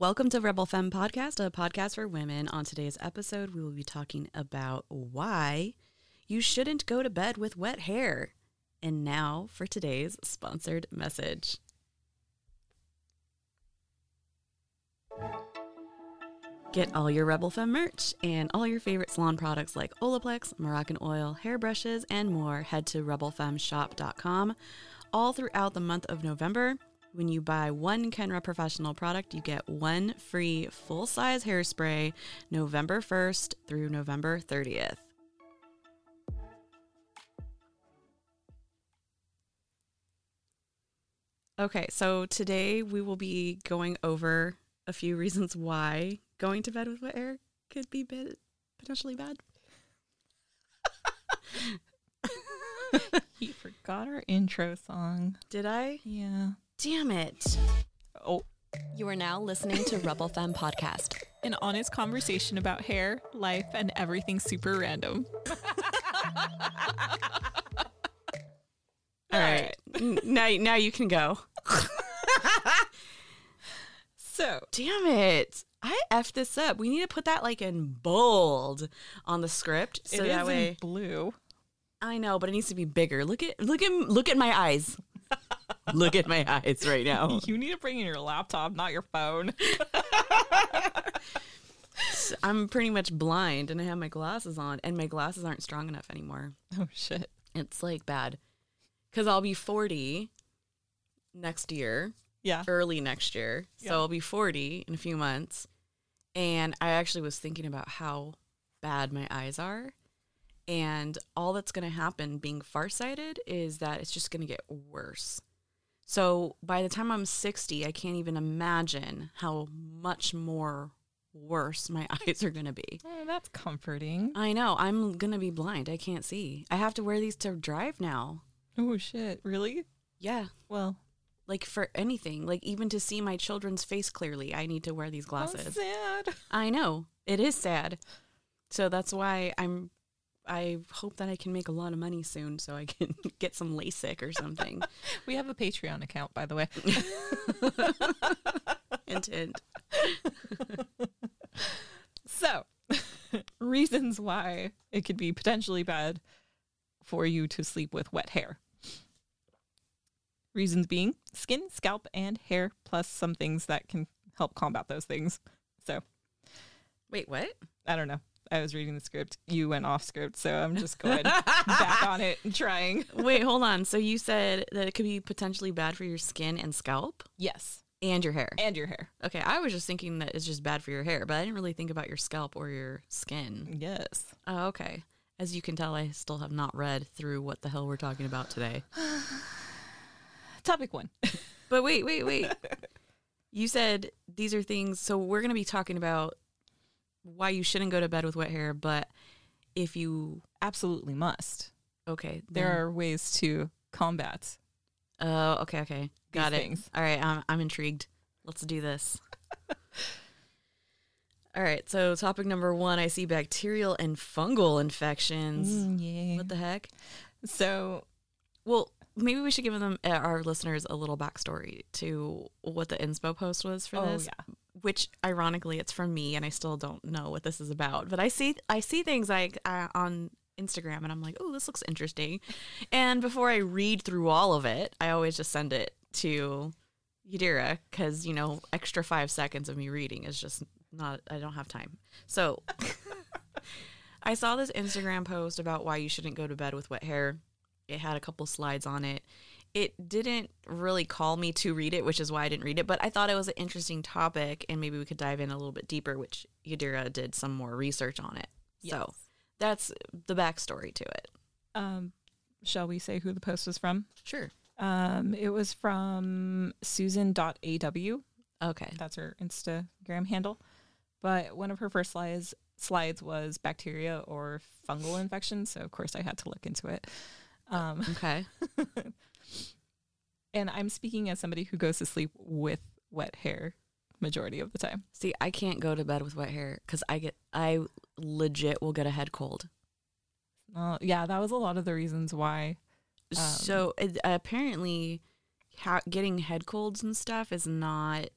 Welcome to Rebel Femme Podcast, a podcast for women. On today's episode, we will be talking about why you shouldn't go to bed with wet hair. And now for today's sponsored message. Get all your Rebel Femme merch and all your favorite salon products like Olaplex, Moroccanoil, hairbrushes, and more. Head to rebelfemmeshop.com all throughout the month of November. When you buy one Kenra Professional product, you get one free full size hairspray November 1st through November 30th. Okay, so today we will be going over a few reasons why going to bed with wet hair could be bit, potentially bad. He forgot our intro song. Did I? Yeah. Damn it. Oh, You are now listening to Rebel Femme Podcast. an honest conversation about hair, life, and everything super random. All right. Now, now you can go. So, Damn it. I effed this up. We need to put that like in bold on the script. So it is that way in blue. I know, but it needs to be bigger. Look at look at look at my eyes. Look at my eyes right now. You need to bring in your laptop, not your phone. I'm pretty much blind and I have my glasses on and my glasses aren't strong enough anymore. oh, shit. It's like bad. Cuz I'll be 40 next year, Yeah. early next year. Yeah. So I'll be 40 in a few months. And I actually was thinking about how bad my eyes are. And all that's going to happen being farsighted is that it's just going to get worse. So by the time I'm 60, I can't even imagine how much more worse my eyes are going to be. Oh, that's comforting. I know. I'm going to be blind. I can't see. I have to wear these to drive now. Oh, shit. Really? Yeah. Well, Like for anything, like even to see my children's face clearly, I need to wear these how glasses. sad. I know. It is sad. So that's why I'm I hope that I can make a lot of money soon so I can get some LASIK or something. We have a Patreon account, by the way. Hint, hint. So, reasons why it could be potentially bad for you to sleep with wet hair. Reasons being skin, scalp, and hair, plus some things that can help combat those things. So, Wait, what? I don't know. I was reading the script. You went off script, so I'm just going back on it and trying. Wait, hold on. So you said that it could be potentially bad for your skin and scalp Yes, and your hair. and your hair. Okay, I was just thinking that it's just bad for your hair, but I didn't really think about your scalp or your skin. Yes. Oh, okay. As you can tell, I still have not read through what the hell we're talking about today. Topic one. But wait, wait, wait. you said these are things. So we're going to be talking about why you shouldn't go to bed with wet hair. But if you, Absolutely must. okay, There are ways to combat. Oh, okay, okay, got it. things. All right, I'm I'm intrigued. Let's do this. All right. So topic number one, I see bacterial and fungal infections. Mm, yeah. What the heck? So, Well, maybe we should give them uh, our listeners a little backstory to what the inspo post was for Oh, this. yeah. Which, ironically, it's from me, and I still don't know what this is about. But I see I see things like uh, on Instagram, and I'm like, oh, this looks interesting. And before I read through all of it, I always just send it to Yadira because you know, extra five seconds of me reading is just not. I don't have time. So. I saw this Instagram post about why you shouldn't go to bed with wet hair. It had a couple slides on it. It didn't really call me to read it, which is why I didn't read it, but I thought it was an interesting topic and maybe we could dive in a little bit deeper, which Yadira did some more research on it. So that's the backstory to it. um, shall we say who the post was from? Sure. Um, it was from Susan.aw. Okay. That's her Instagram handle. But one of her first slides slides was bacteria or fungal infection. So of course I had to look into it. Um, Okay. and I'm speaking as somebody who goes to sleep with wet hair majority of the time. See, I can't go to bed with wet hair because I get, I legit will get a head cold. Uh, yeah, that was a lot of the reasons why. Um, so apparently, ha- getting head colds and stuff is not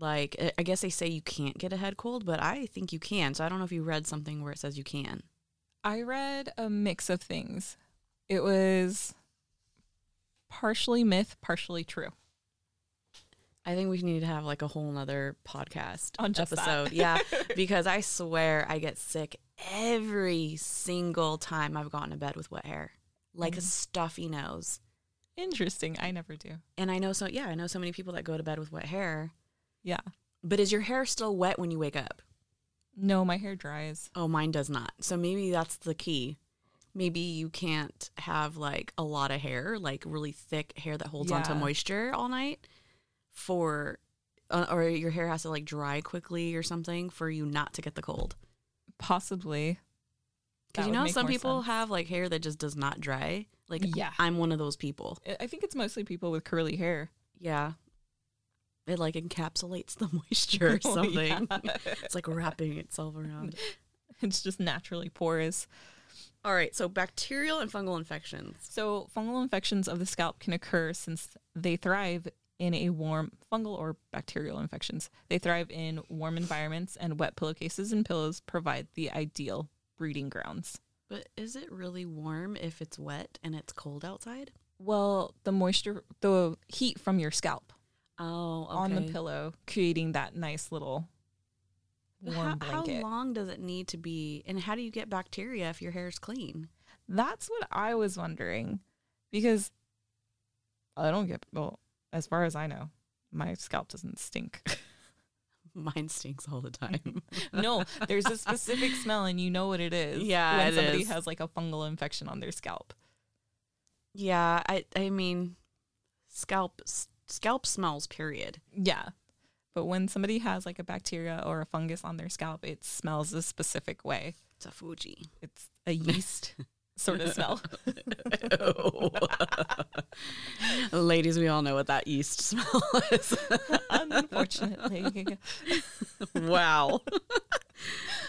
like I guess they say you can't get a head cold, but I think you can. So I don't know if you read something where it says you can. I read a mix of things. It was partially myth, partially true. I think we need to have like a whole nother podcast On just that. episode. yeah, because I swear I get sick every single time I've gotten to bed with wet hair, like a Mhm. stuffy nose. Interesting. I never do. And I know so yeah, I know so many people that go to bed with wet hair. Yeah. But is your hair still wet when you wake up? No, my hair dries. Oh, mine does not. So maybe that's the key. Maybe you can't have like a lot of hair, like really thick hair that holds onto moisture all night for uh, or your hair has to like dry quickly or something for you not to get the cold. Possibly. Cuz you know some people sense. have like hair that just does not dry. Like Yeah. I'm one of those people. I- think it's mostly people with curly hair. Yeah. It like encapsulates the moisture or Oh, something. yeah. it's like wrapping itself around. it's just naturally porous. All right, so bacterial and fungal infections. So, fungal infections of the scalp can occur since they thrive in a warm fungal or bacterial infections. They thrive in warm environments, and wet pillowcases and pillows provide the ideal breeding grounds. But is it really warm if it's wet and it's cold outside? Well, the moisture, the heat from your scalp Oh, on the pillow, creating that nice little But warm how, how long does it need to be? And how do you get bacteria if your hair is clean? That's what I was wondering because I don't get, well, as far as I know, my scalp doesn't stink. Mine stinks all the time. no, there's a specific smell and you know what it is. Yeah, when somebody is. has like a fungal infection on their scalp. yeah, I I mean, scalp scalp smells. Period. Yeah. But when somebody has like a bacteria or a fungus on their scalp, it smells a specific way. It's a Fuji. It's a yeast sort of smell. Oh. Ladies, we all know what that yeast smell is. Unfortunately. wow.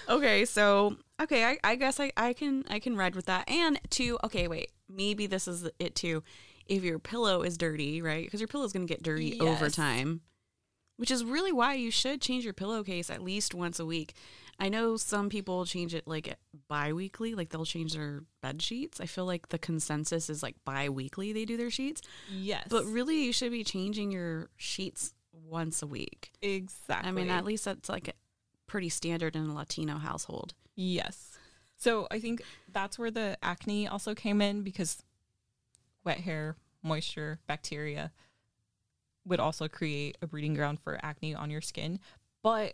okay, so okay, I, I guess I, I can I can ride with that. And two, okay, wait, maybe this is it too. If your pillow is dirty, right? Because your pillow is going to get dirty over time, which is really why you should change your pillowcase at least once a week. I know some people change it like bi-weekly, like they'll change their bed sheets. I feel like the consensus is like bi-weekly they do their sheets, yes. but really you should be changing your sheets once a week. exactly. I mean, at least that's like pretty standard in a Latino household. Yes. So I think that's where the acne also came in because wet hair, moisture, bacteria would also create a breeding ground for acne on your skin. But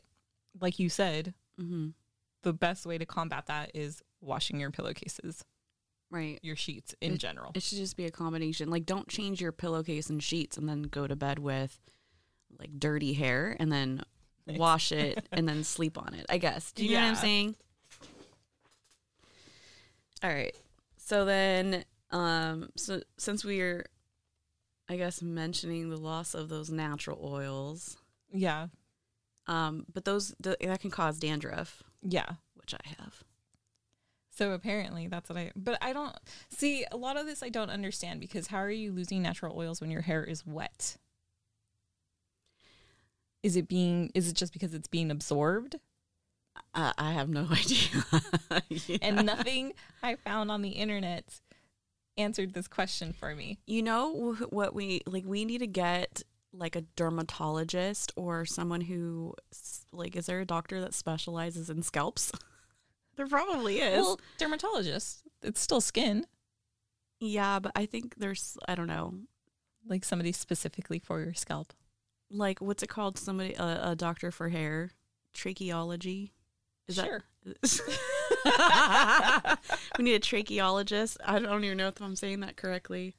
like you said, Mm-hmm. the best way to combat that is washing your pillowcases, Right. your sheets in It- general. It should just be a combination. Like, don't change your pillowcase and sheets and then go to bed with like dirty hair and then Nice. wash it and then sleep on it. I guess. Do you know what I'm saying? All right. So then, um, so since we're, I guess, mentioning the loss of those natural oils, Yeah. um, but those th- that can cause dandruff, Yeah. which I have. So apparently that's what I but I don't see a lot of this I don't understand because how are you losing natural oils when your hair is wet? Is it being is it just because it's being absorbed? Uh, I have no idea. Yeah. And nothing I found on the internet answered this question for me. you know what we like? We need to get like a dermatologist or someone who like is there a doctor that specializes in scalps? there probably is. Well, dermatologist, it's still skin, yeah, but I think there's I don't know like somebody specifically for your scalp. like what's it called? Somebody a, a doctor for hair tracheology. Is sure. that we need a tracheologist. I don't even know if I'm saying that correctly.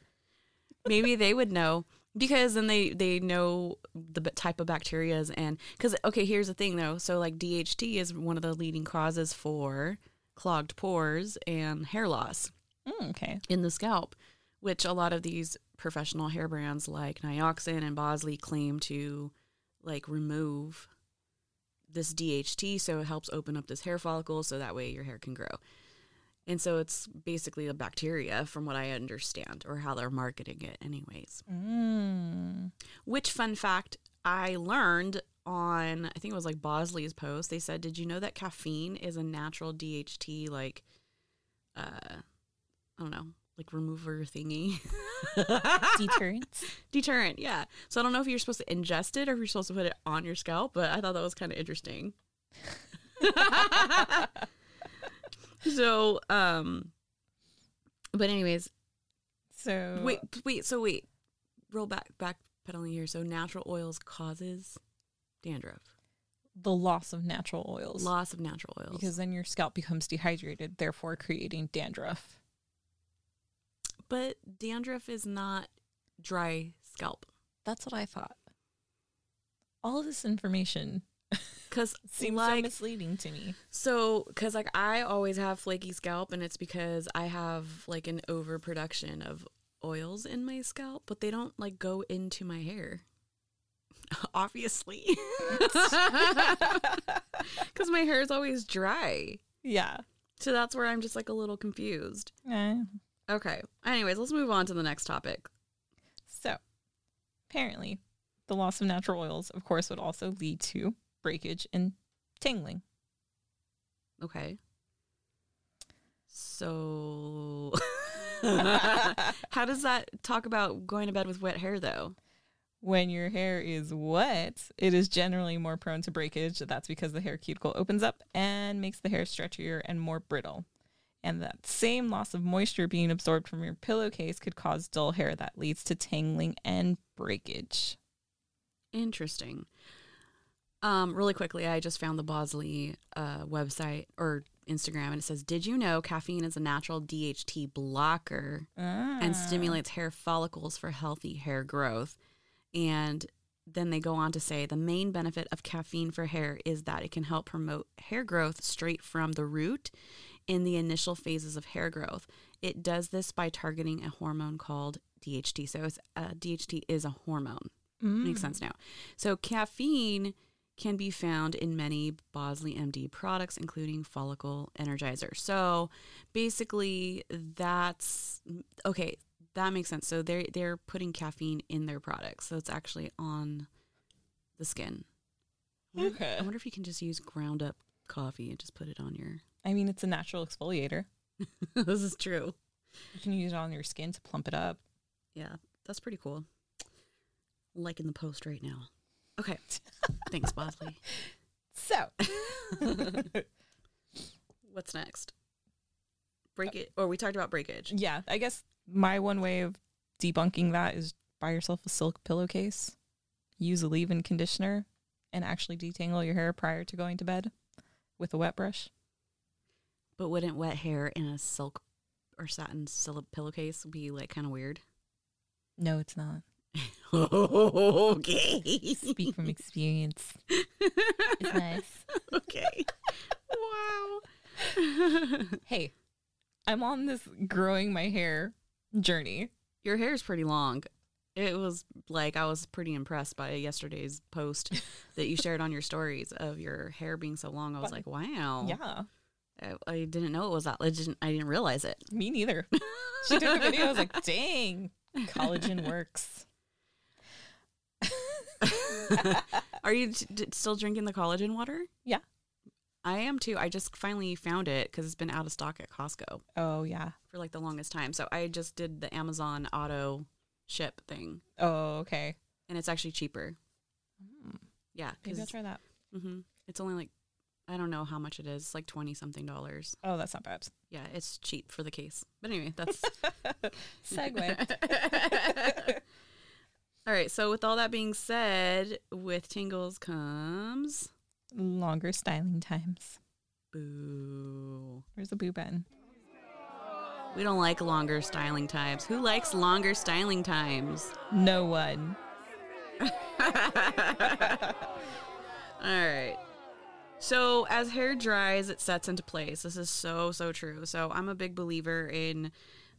Maybe they would know because then they they know the type of bacterias and because okay, here's the thing though. So like DHT is one of the leading causes for clogged pores and hair loss Mm, okay. in the scalp, which a lot of these professional hair brands like Nioxin and Bosley claim to like remove this DHT so it helps open up this hair follicle so that way your hair can grow. And so it's basically a bacteria from what I understand or how they're marketing it anyways. Mm. Which fun fact I learned on I think it was like Bosley's post. They said, "Did you know that caffeine is a natural DHT like uh I don't know, like remover thingy. Deterrence. Deterrent, yeah. So I don't know if you're supposed to ingest it or if you're supposed to put it on your scalp, but I thought that was kind of interesting. so, um but anyways, So wait, wait, so wait. Roll back back pedaling here. So natural oils causes dandruff. the loss of natural oils. Loss of natural oils. because then your scalp becomes dehydrated, therefore creating dandruff. But dandruff is not dry scalp. That's what I thought. All of this information Cuz seems so like misleading to me. So, because like I always have flaky scalp, and it's because I have like an overproduction of oils in my scalp, but they don't like go into my hair. Obviously, because my hair is always dry. Yeah. So that's where I'm just like a little confused. Eh. Okay. Anyways, let's move on to the next topic. So, apparently, the loss of natural oils, of course, would also lead to breakage and tingling. Okay. So, how does that talk about going to bed with wet hair though? When your hair is wet, it is generally more prone to breakage. That's because the hair cuticle opens up and makes the hair stretchier and more brittle. And that same loss of moisture being absorbed from your pillowcase could cause dull hair that leads to tangling and breakage. Interesting. Um, really quickly, I just found the Bosley uh, website or Instagram, and it says, "Did you know caffeine is a natural DHT blocker and Ah. stimulates hair follicles for healthy hair growth?" And then they go on to say the main benefit of caffeine for hair is that it can help promote hair growth straight from the root in the initial phases of hair growth. It does this by targeting a hormone called DHT. So it's, uh, DHT is a hormone. Makes sense now. So caffeine can be found in many Bosley MD products, including follicle energizer. So basically, that's okay. That makes sense. So they're they're putting caffeine in their products, so it's actually on the skin. Okay. I wonder if you can just use ground up coffee and just put it on your. I mean, it's a natural exfoliator. this is true. You can use it on your skin to plump it up. Yeah, that's pretty cool. Liking the post right now. Okay. Thanks, Bosley. So, What's next? Break it, or we talked about breakage. yeah, I guess my one way of debunking that is buy yourself a silk pillowcase, use a leave in conditioner, and actually detangle your hair prior to going to bed with a wet brush. But wouldn't wet hair in a silk or satin silk pillowcase be like kind of weird? No, it's not. okay. Speak from experience. It's nice. okay. wow. Hey, I'm on this growing my hair journey. Your hair's pretty long. It was like I was pretty impressed by yesterday's post that you shared on your stories of your hair being so long. I was like, wow. Yeah, I, I didn't know it was that. I didn't. I didn't realize it. me neither. she did the video. I was like, dang, collagen works. Are you t- d- still drinking the collagen water? Yeah. I am too. I just finally found it because it's been out of stock at Costco Oh, yeah. for like the longest time. So I just did the Amazon auto ship thing, Oh, okay. and it's actually cheaper. Yeah, Maybe I'll try that. hmm it's only like I don't know how much it is, like twenty something dollars. Oh, that's not bad. Yeah, it's cheap for the case. But anyway, that's Segue. all right. So with all that being said, with tingles comes Longer styling times. boo. Where's the boo button? We don't like longer styling times. Who likes longer styling times? No one. All right. So as hair dries, it sets into place. This is so so true. So I'm a big believer in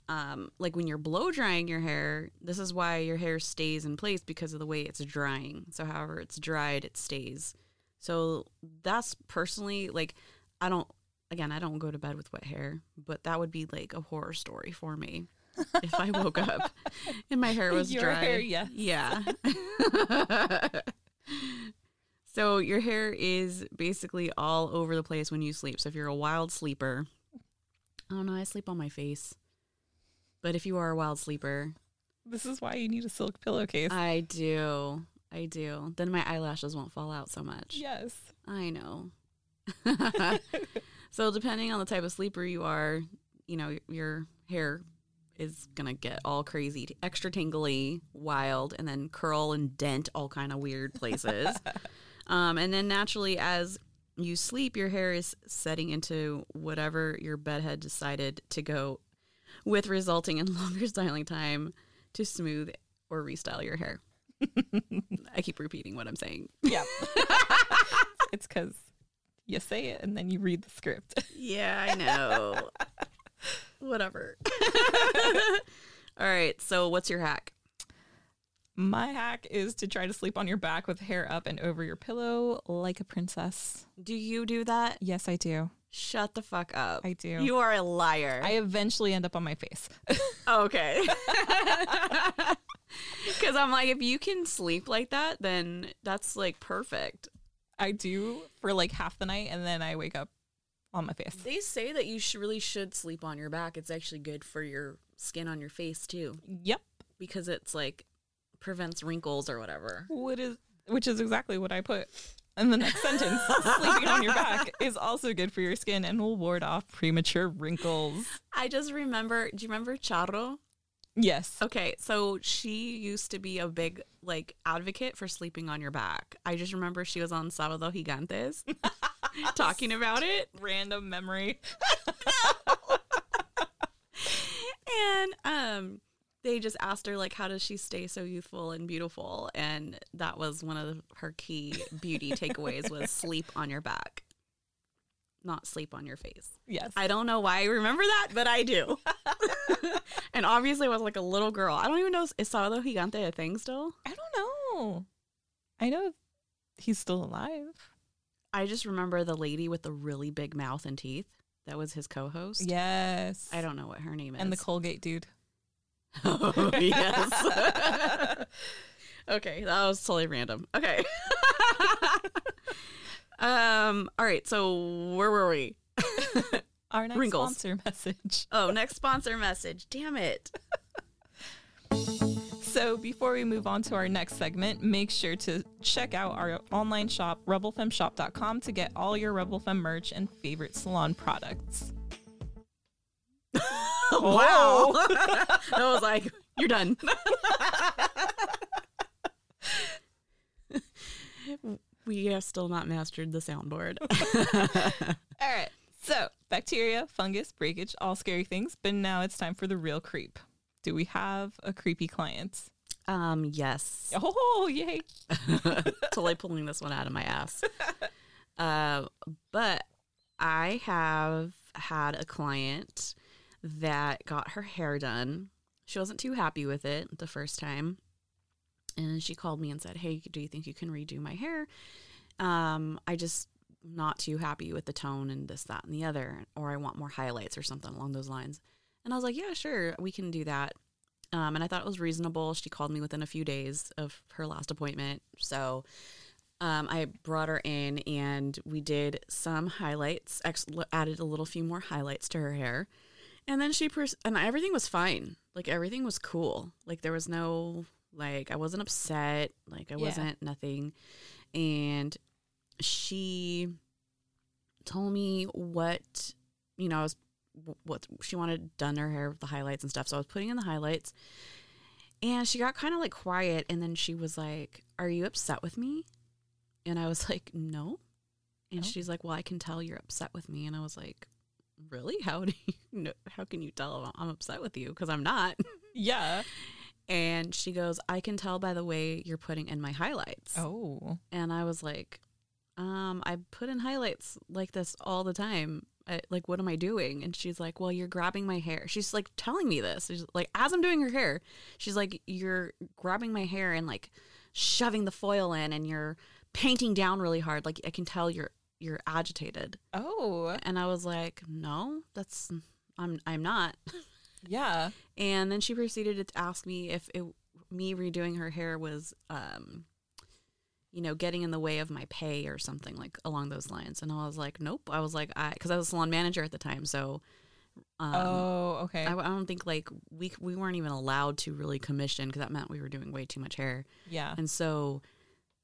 um, like when you're blow drying your hair. This is why your hair stays in place because of the way it's drying. So however it's dried, it stays. So that's personally like I don't. Again, I don't go to bed with wet hair, but that would be like a horror story for me if I woke up and my hair was Your dry. hair, yes. Yeah. So your hair is basically all over the place when you sleep. So if you're a wild sleeper, I don't know, I sleep on my face. But if you are a wild sleeper, This is why you need a silk pillowcase. I do. I do. Then my eyelashes won't fall out so much. yes. I know. so depending on the type of sleeper you are, you know, your hair is gonna get all crazy, extra tingly, wild, and then curl and dent all kind of weird places. um, and then naturally, as you sleep, your hair is setting into whatever your bed had decided to go, with resulting in longer styling time to smooth or restyle your hair. I keep repeating what I'm saying. Yeah. it's because you say it and then you read the script. Yeah, I know. Whatever. All right. So, what's your hack? My hack is to try to sleep on your back with hair up and over your pillow like a princess. Do you do that? Yes, I do. Shut the fuck up. I do. You are a liar. I eventually end up on my face. okay. Because I'm like, if you can sleep like that, then that's like perfect. I do for like half the night and then I wake up on my face. They say that you should really should sleep on your back. It's actually good for your skin on your face too, Yep. because it's like prevents wrinkles or whatever. What is which is exactly what I put in the next sentence. Sleeping on your back is also good for your skin and will ward off premature wrinkles. I just remember. Do you remember Charo? Yes. Okay, so she used to be a big like advocate for sleeping on your back. I just remember she was on Sábado Gigantes talking about it, Random memory. and um, they just asked her like, how does she stay so youthful and beautiful? And that was one of her key beauty takeaways was sleep on your back, not sleep on your face. Yes. I don't know why I remember that, but I do. and obviously, I was like a little girl. I don't even know is Sábado Gigante a thing still. I don't know. I know he's still alive. I just remember the lady with the really big mouth and teeth. That was his co-host. Yes. I don't know what her name is. And the Colgate dude. Oh, yes. okay, that was totally random. Okay. um. All right. So where were we? Our next Wrinkles. sponsor message. Oh, next sponsor message. Damn it. So before we move on to our next segment, make sure to check out our online shop, rebelfemmeshop.com, to get all your Rebel Femme merch and favorite salon products. wow. I was like, you're done. we have still not mastered the soundboard. All right. So, bacteria, fungus, breakage, all scary things, but now it's time for the real creep. Do we have a creepy client? um, yes. Oh, yay. totally pulling this one out of my ass. Uh, but I have had a client that got her hair done. She wasn't too happy with it the first time. And she called me and said, Hey, do you think you can redo my hair? Um, I just not too happy with the tone and this, that, and the other, or I want more highlights or something along those lines. And I was like, Yeah, sure, we can do that. Um, and I thought it was reasonable. She called me within a few days of her last appointment. So um, I brought her in and we did some highlights, ex- added a little few more highlights to her hair. And then she, pers- and everything was fine. Like everything was cool. Like there was no, like, I wasn't upset. Like I Yeah. wasn't nothing. And she told me what, you know, I was, what she wanted done her hair with the highlights and stuff. So I was putting in the highlights and she got kind of like quiet. And then she was like, Are you upset with me? And I was like, No. And Oh. she's like, Well, I can tell you're upset with me. And I was like, Really? How do you know? How can you tell I'm upset with you? Because I'm not. Yeah. And she goes, I can tell by the way you're putting in my highlights. Oh. And I was like, um, I put in highlights like this all the time. I, like, what am I doing? And she's like, Well, you're grabbing my hair. She's like telling me this. She's like, as I'm doing her hair, she's like, You're grabbing my hair and like shoving the foil in and you're painting down really hard. Like, I can tell you're you're agitated. Oh. And I was like, No, that's I'm I'm not. Yeah. And then she proceeded to ask me if it, me redoing her hair was um, you know, getting in the way of my pay or something like along those lines. And I was like, nope. I was like, I because I was a salon manager at the time, so um, oh, okay. I, I don't think like we we weren't even allowed to really commission because that meant we were doing way too much hair. yeah. And so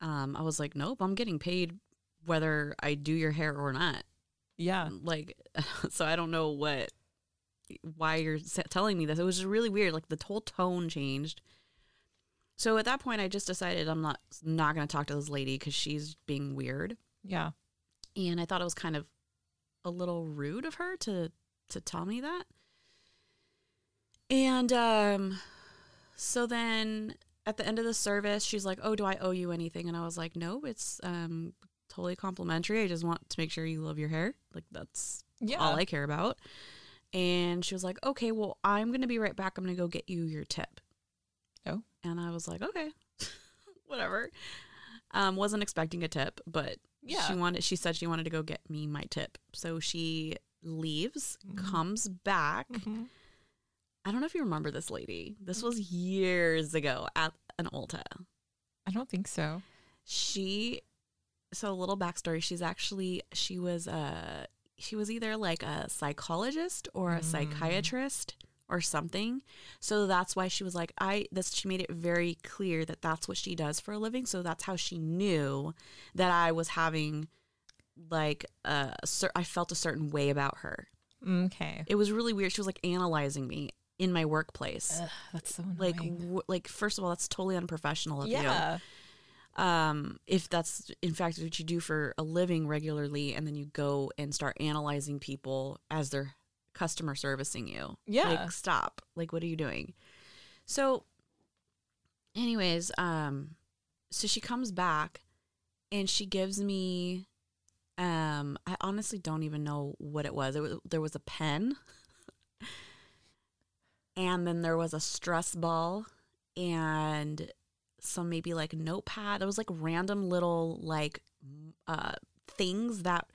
um, I was like, nope, I'm getting paid whether I do your hair or not. Yeah. Like, so I don't know what, why you're telling me this. It was just really weird. Like the whole tone changed. So at that point, I just decided I'm not not going to talk to this lady because she's being weird, Yeah. and I thought it was kind of a little rude of her to to tell me that. And um, so then at the end of the service, she's like, "Oh, do I owe you anything?" And I was like, "No, it's um totally complimentary. I just want to make sure you love your hair. Like that's Yeah. all I care about." And she was like, "Okay, well, I'm going to be right back. I'm going to go get you your tip." Oh. And I was like, "Okay." Whatever. Um wasn't expecting a tip, but Yeah. she wanted she said she wanted to go get me my tip. So she leaves, comes back. Mhm. I don't know if you remember this lady. This was years ago at an Ulta. I don't think so. She so a little backstory, she's actually she was a she was either like a psychologist or a Mm. psychiatrist or something. So that's why she was like I this she made it very clear that that's what she does for a living. So that's how she knew that I was having like a cer- I felt a certain way about her. Okay. It was really weird. She was like analyzing me in my workplace. Ugh, that's so annoying. like w- like first of all that's totally unprofessional of yeah. you um if that's in fact what you do for a living regularly and then you go and start analyzing people as they're customer servicing you. Yeah. like stop. Like what are you doing? So anyways um so she comes back and she gives me um i honestly don't even know what it was, it was there was a pen and then there was a stress ball and some maybe like notepad. It was like random little like uh things that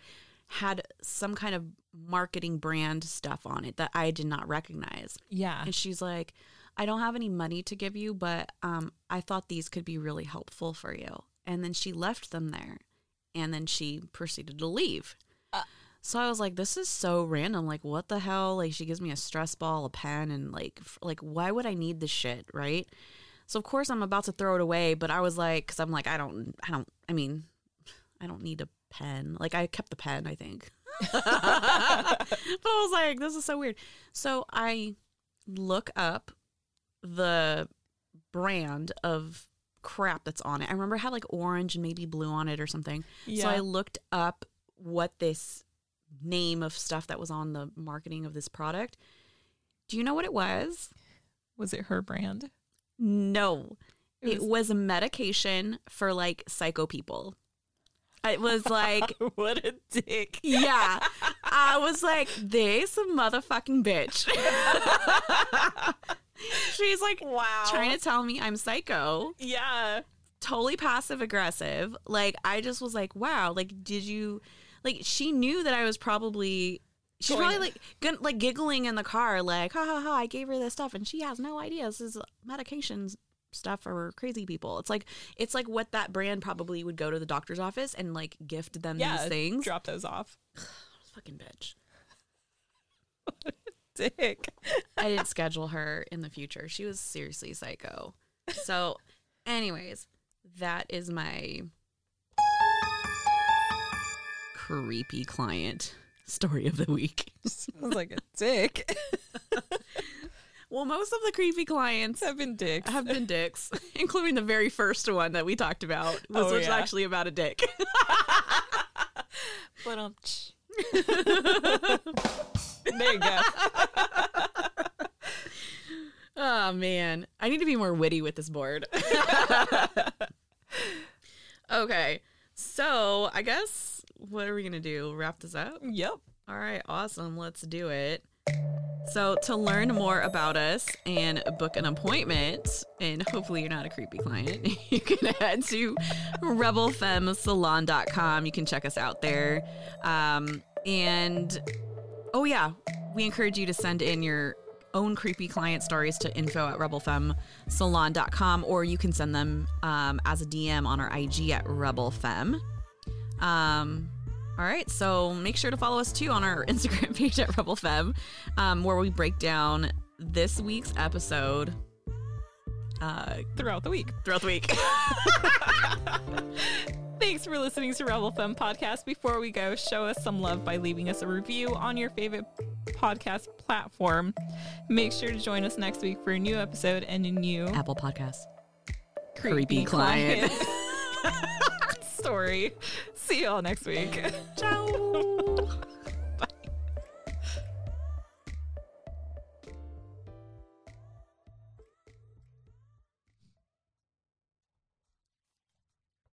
had some kind of marketing brand stuff on it that I did not recognize. Yeah. And she's like, I don't have any money to give you, but um, I thought these could be really helpful for you. And then she left them there. And then she proceeded to leave. Uh. so I was like, this is so random. Like, what the hell? Like, she gives me a stress ball, a pen, and like, f- like, why would I need this shit, right? So of course I'm about to throw it away, but I was like, because I'm like, I don't, I don't, I mean, I don't need a pen. Like, I kept the pen, I think. but I was like, this is so weird. So I look up the brand of crap that's on it. I remember it had like orange and maybe blue on it or something. So I looked up what this name of stuff that was on the marketing of this product. Do you know what it was? was it her brand? No. It It was, a medication for like psycho people. It was like what a dick. Yeah. I was like, this motherfucking bitch. She's like Wow. trying to tell me I'm psycho, Yeah. totally passive aggressive. Like, I just was like, wow, like, did you, like, she knew that I was probably. She's Going- probably like gun- like giggling in the car, like ha ha ha! I gave her this stuff, and she has no idea this is medications stuff for crazy people. It's like it's like what that brand probably would go to the doctor's office and like gift them Yeah. these things. Drop those off. Fucking bitch. Dick. I didn't schedule her in the future. She was seriously psycho. So, anyways, that is my creepy client story of the week. Sounds like a dick. Well, most of the creepy clients Have been dicks. have been dicks, including the very first one that we talked about, was Oh, which yeah. actually about a dick. But um, there you go. oh man, I need to be more witty with this board. okay, so I guess what are we gonna do? Wrap this up? Yep. All right, awesome. Let's do it. So, to learn more about us and book an appointment, and hopefully you're not a creepy client, you can head to rebelfemsalon.com. You can check us out there. Um, and oh, yeah, we encourage you to send in your own creepy client stories to info at rebelfemsalon.com or you can send them um, as a DM on our IG at rebelfem. Um, all right, so make sure to follow us too on our Instagram page at rebelfem, um, where we break down this week's episode uh, throughout the week. throughout the week. Thanks for listening to Rebel Femme Podcast. Before we go, show us some love by leaving us a review on your favorite podcast platform. Make sure to join us next week for a new episode and a new Apple Podcast. creepy, creepy client. client story. See y'all next week. Ciao.